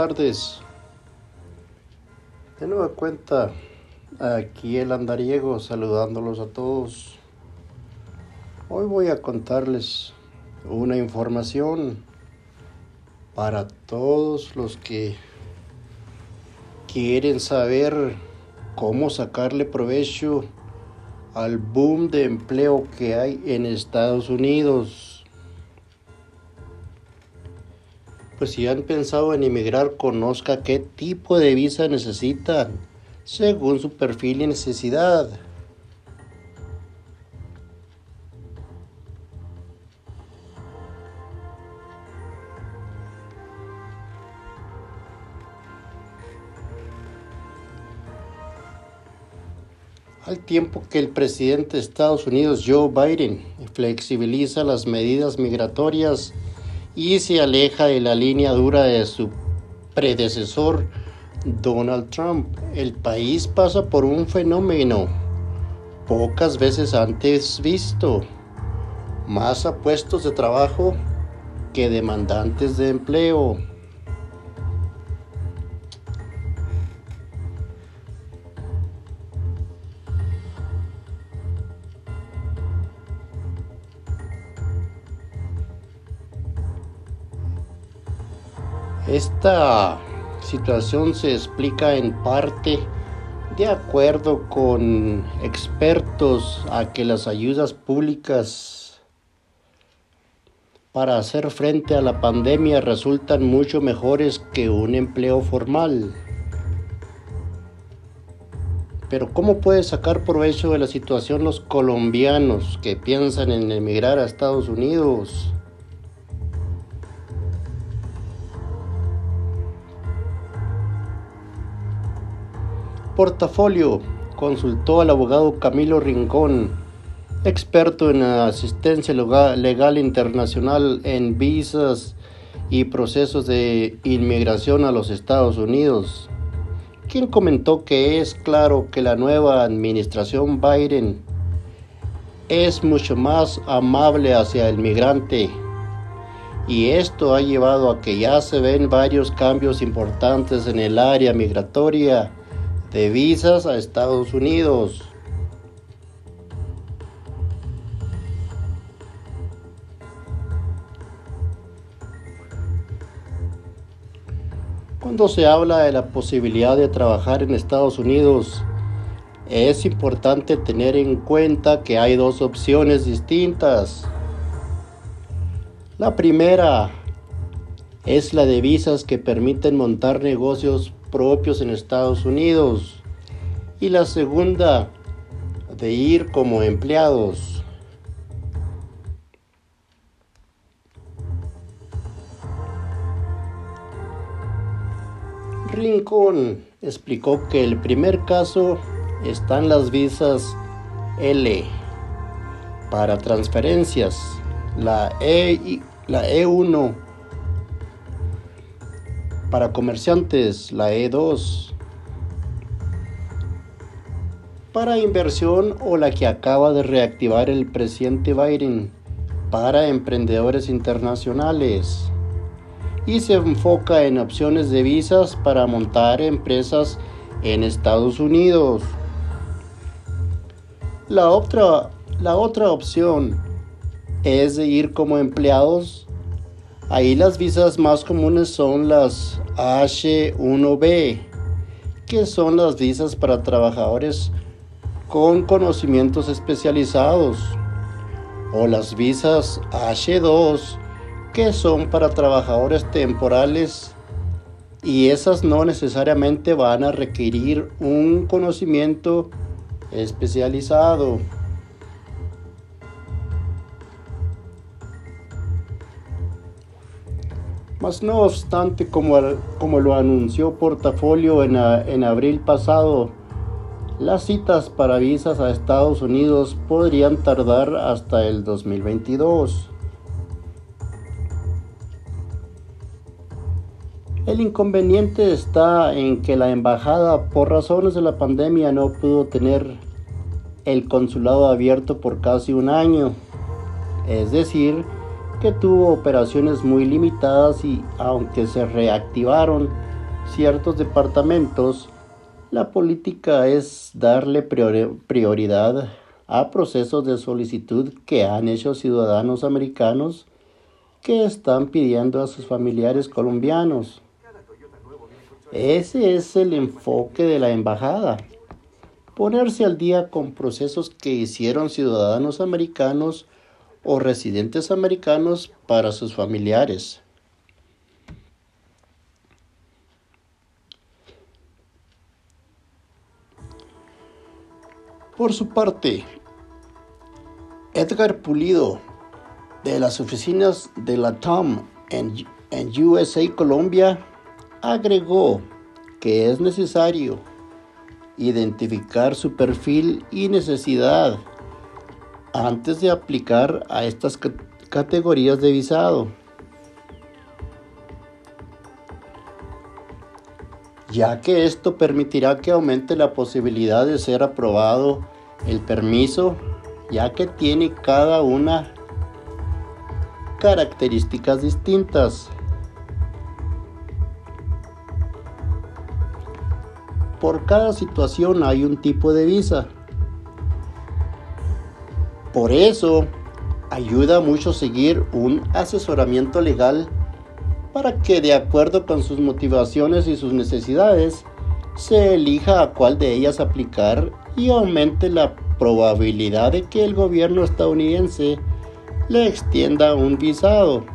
tardes. De nueva cuenta, aquí el andariego saludándolos a todos. Hoy voy a contarles una información para todos los que quieren saber cómo sacarle provecho al boom de empleo que hay en Estados Unidos. Pues si han pensado en emigrar, conozca qué tipo de visa necesitan, según su perfil y necesidad. Al tiempo que el presidente de Estados Unidos, Joe Biden, flexibiliza las medidas migratorias y se aleja de la línea dura de su predecesor Donald Trump. El país pasa por un fenómeno pocas veces antes visto. Más apuestos de trabajo que demandantes de empleo. Esta situación se explica en parte de acuerdo con expertos a que las ayudas públicas para hacer frente a la pandemia resultan mucho mejores que un empleo formal. Pero ¿cómo puede sacar provecho de la situación los colombianos que piensan en emigrar a Estados Unidos? Portafolio consultó al abogado Camilo Rincón, experto en asistencia legal internacional en visas y procesos de inmigración a los Estados Unidos, quien comentó que es claro que la nueva administración Biden es mucho más amable hacia el migrante y esto ha llevado a que ya se ven varios cambios importantes en el área migratoria de visas a Estados Unidos. Cuando se habla de la posibilidad de trabajar en Estados Unidos, es importante tener en cuenta que hay dos opciones distintas. La primera es la de visas que permiten montar negocios propios en Estados Unidos y la segunda de ir como empleados. Rincón explicó que el primer caso están las visas L para transferencias, la E, la E1 para comerciantes, la E2. Para inversión o la que acaba de reactivar el presidente Biden para emprendedores internacionales. Y se enfoca en opciones de visas para montar empresas en Estados Unidos. La otra, la otra opción es de ir como empleados Ahí las visas más comunes son las H1B, que son las visas para trabajadores con conocimientos especializados, o las visas H2, que son para trabajadores temporales y esas no necesariamente van a requerir un conocimiento especializado. Mas no obstante, como, como lo anunció Portafolio en, en abril pasado, las citas para visas a Estados Unidos podrían tardar hasta el 2022. El inconveniente está en que la embajada, por razones de la pandemia, no pudo tener el consulado abierto por casi un año. Es decir, que tuvo operaciones muy limitadas y aunque se reactivaron ciertos departamentos, la política es darle prioridad a procesos de solicitud que han hecho ciudadanos americanos que están pidiendo a sus familiares colombianos. Ese es el enfoque de la embajada. Ponerse al día con procesos que hicieron ciudadanos americanos o residentes americanos para sus familiares. Por su parte, Edgar Pulido, de las oficinas de la TOM en, en USA Colombia, agregó que es necesario identificar su perfil y necesidad antes de aplicar a estas categorías de visado. ya que esto permitirá que aumente la posibilidad de ser aprobado el permiso, ya que tiene cada una características distintas. Por cada situación hay un tipo de visa. Por eso, ayuda mucho seguir un asesoramiento legal para que de acuerdo con sus motivaciones y sus necesidades, se elija a cuál de ellas aplicar y aumente la probabilidad de que el gobierno estadounidense le extienda un visado.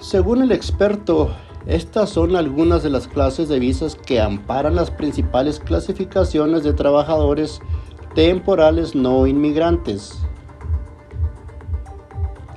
Según el experto, estas son algunas de las clases de visas que amparan las principales clasificaciones de trabajadores temporales no inmigrantes.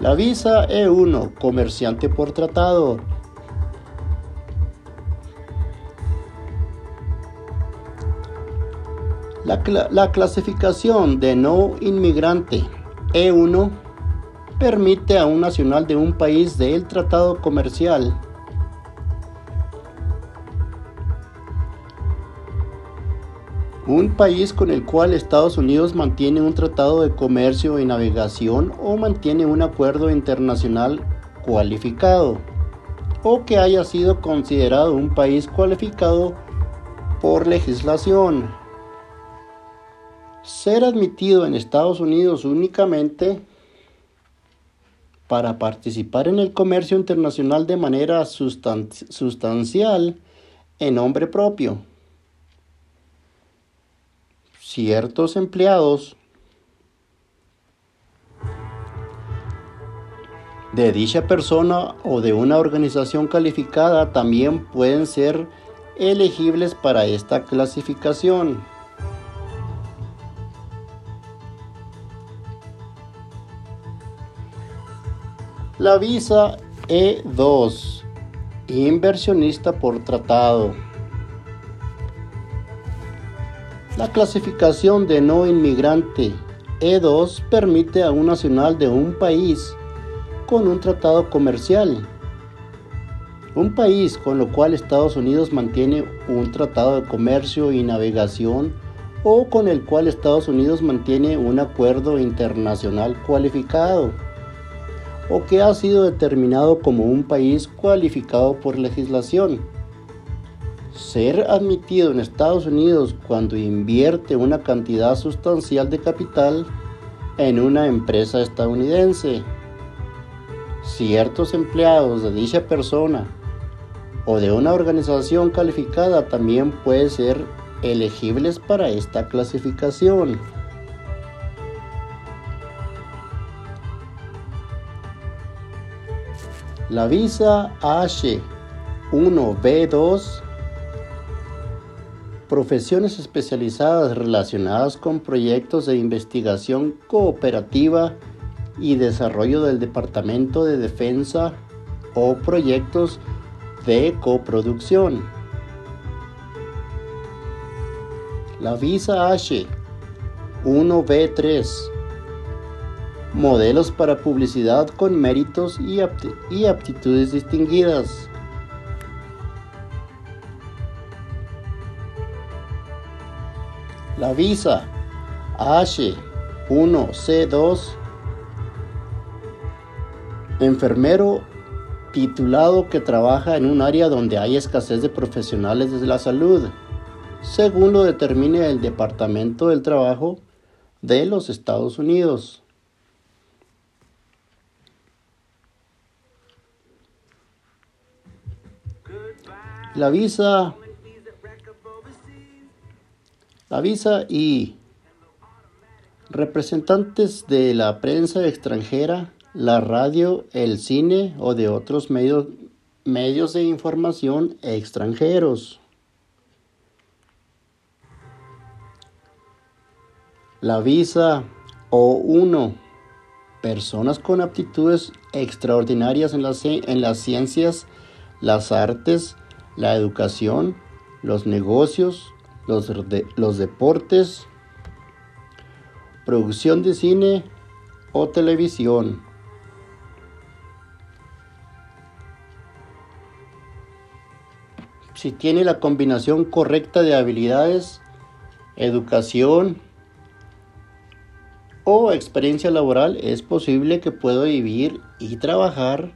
La visa E1, comerciante por tratado. La, la, clasificación de no inmigrante E1 permite a un nacional de un país del tratado comercial un país con el cual Estados Unidos mantiene un tratado de comercio y navegación o mantiene un acuerdo internacional cualificado, o que haya sido considerado un país cualificado por legislación. Ser admitido en Estados Unidos únicamente para participar en el comercio internacional de manera sustancial en nombre propio ciertos empleados de dicha persona o de una organización calificada también pueden ser elegibles para esta clasificación. La visa E2, inversionista por tratado. La clasificación de no inmigrante E2 permite a un nacional de un país con un tratado comercial, un país con lo cual Estados Unidos mantiene un tratado de comercio y navegación o con el cual Estados Unidos mantiene un acuerdo internacional cualificado o que ha sido determinado como un país cualificado por legislación ser admitido en Estados Unidos cuando invierte una cantidad sustancial de capital en una empresa estadounidense. Ciertos empleados de dicha persona o de una organización calificada también pueden ser elegibles para esta clasificación. La visa H1B2 profesiones especializadas relacionadas con proyectos de investigación cooperativa y desarrollo del Departamento de Defensa o proyectos de coproducción. La visa H 1B3 modelos para publicidad con méritos y, aptitudes distinguidas. La visa H1C2 enfermero titulado que trabaja en un área donde hay escasez de profesionales de la salud, según lo determine el Departamento del Trabajo de los Estados Unidos. La visa la visa y representantes de la prensa extranjera la radio, el cine o de otros medios, medios de información extranjeros. La visa O1. Personas con aptitudes extraordinarias en en las ciencias, las artes, la educación, los negocios, los, los deportes, producción de cine o televisión. si tiene la combinación correcta de habilidades, educación o experiencia laboral, es posible que pueda vivir y trabajar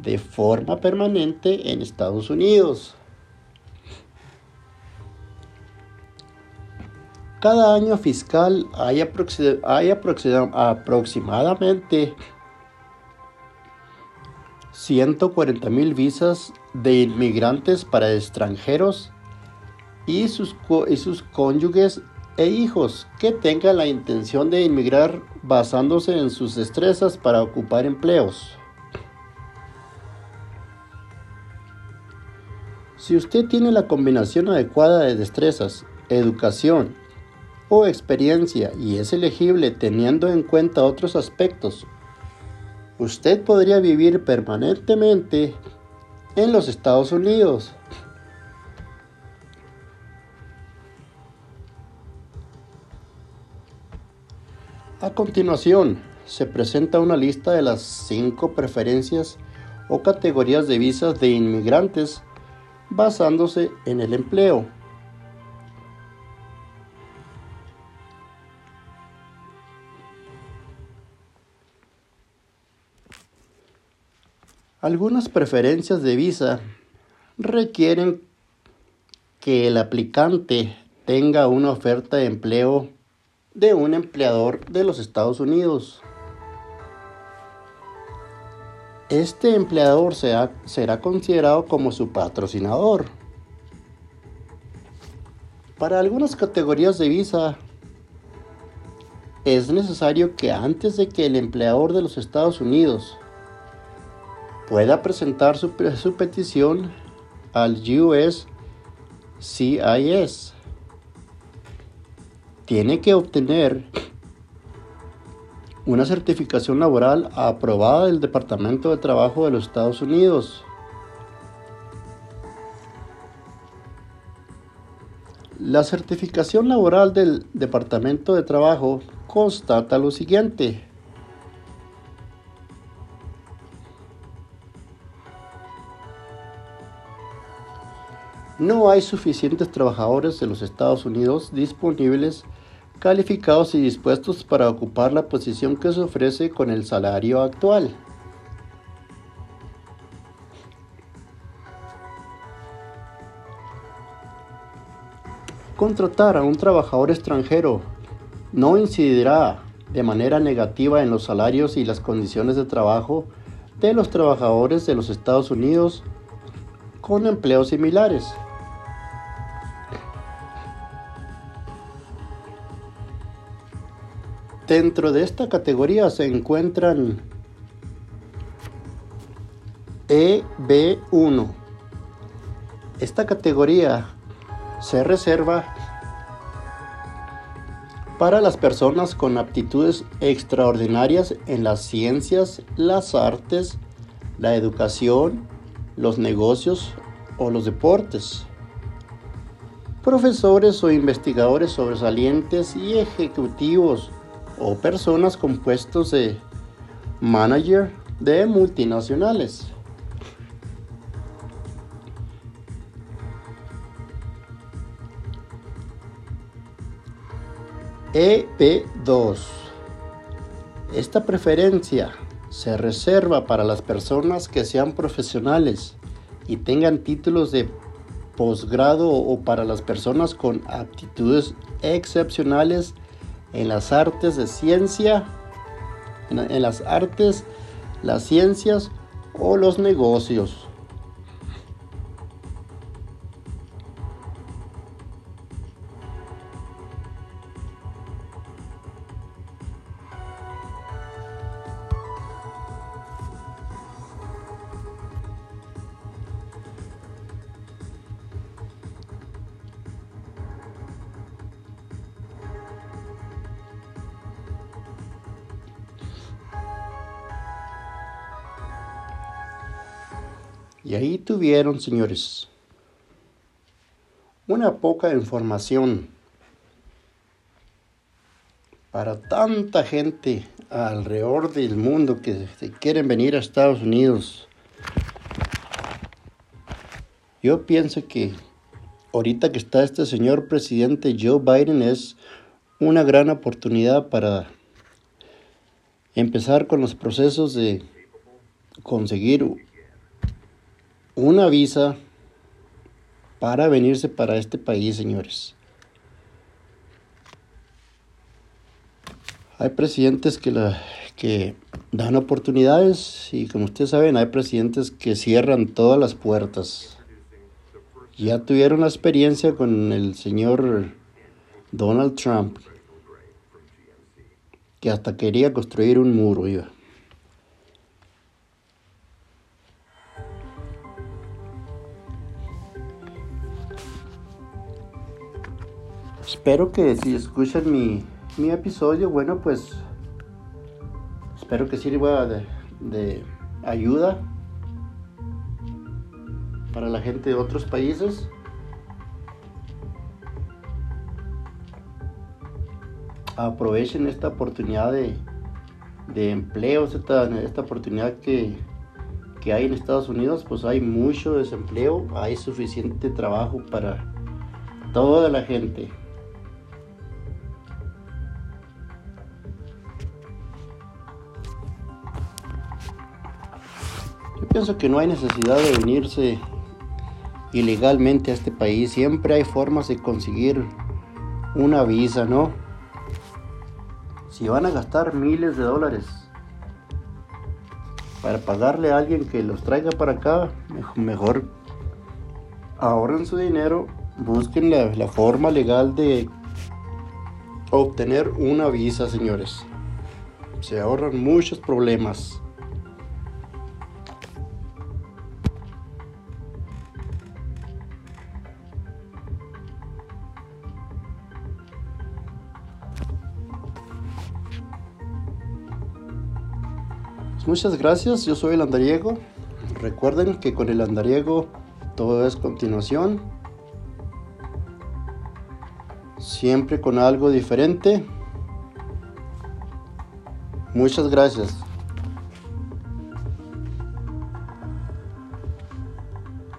de forma permanente en Estados Unidos. Cada año fiscal hay, aproximadamente 140 mil visas de inmigrantes para extranjeros y sus, y sus cónyuges e hijos que tengan la intención de inmigrar basándose en sus destrezas para ocupar empleos. Si usted tiene la combinación adecuada de destrezas, educación o experiencia y es elegible teniendo en cuenta otros aspectos usted podría vivir permanentemente en los Estados Unidos. A continuación, se presenta una lista de las cinco preferencias o categorías de visas de inmigrantes basándose en el empleo. Algunas preferencias de visa requieren que el aplicante tenga una oferta de empleo de un empleador de los Estados Unidos. Este empleador será considerado como su patrocinador. Para algunas categorías de visa es necesario que antes de que el empleador de los Estados Unidos pueda presentar su, petición al USCIS. Tiene que obtener una certificación laboral aprobada del Departamento de Trabajo de los Estados Unidos. La certificación laboral del Departamento de Trabajo constata lo siguiente. No hay suficientes trabajadores de los Estados Unidos disponibles, calificados y dispuestos para ocupar la posición que se ofrece con el salario actual. Contratar a un trabajador extranjero no incidirá de manera negativa en los salarios y las condiciones de trabajo de los trabajadores de los Estados Unidos con empleos similares. Dentro de esta categoría se encuentran EB1. Esta categoría se reserva para las personas con aptitudes extraordinarias en las ciencias, las artes, la educación, los negocios o los deportes. Profesores o investigadores sobresalientes y ejecutivos o personas con puestos de manager de multinacionales. EP2. Esta preferencia se reserva para las personas que sean profesionales y tengan títulos de posgrado o para las personas con aptitudes excepcionales en las artes de ciencia, en, las artes, las ciencias o los negocios. Y ahí tuvieron, señores, una poca información para tanta gente alrededor del mundo que quieren venir a Estados Unidos. Yo pienso que ahorita que está este señor presidente Joe Biden es una gran oportunidad para empezar con los procesos de conseguir una visa para venirse para este país, señores. Hay presidentes que, la, que dan oportunidades y como ustedes saben, hay presidentes que cierran todas las puertas. Ya tuvieron la experiencia con el señor Donald Trump, que hasta quería construir un muro. Iba. Espero que si escuchan mi, episodio, bueno, pues espero que sirva de, de ayuda para la gente de otros países. Aprovechen esta oportunidad de, de empleo, esta, esta oportunidad que, que hay en Estados Unidos, pues hay mucho desempleo, hay suficiente trabajo para toda la gente. Pienso que no hay necesidad de venirse ilegalmente a este país. Siempre hay formas de conseguir una visa, ¿no? Si van a gastar miles de dólares para pagarle a alguien que los traiga para acá, mejor ahorren su dinero, busquen la, la forma legal de obtener una visa, señores. Se ahorran muchos problemas. Muchas gracias, yo soy el andariego. Recuerden que con el andariego todo es continuación. Siempre con algo diferente. Muchas gracias.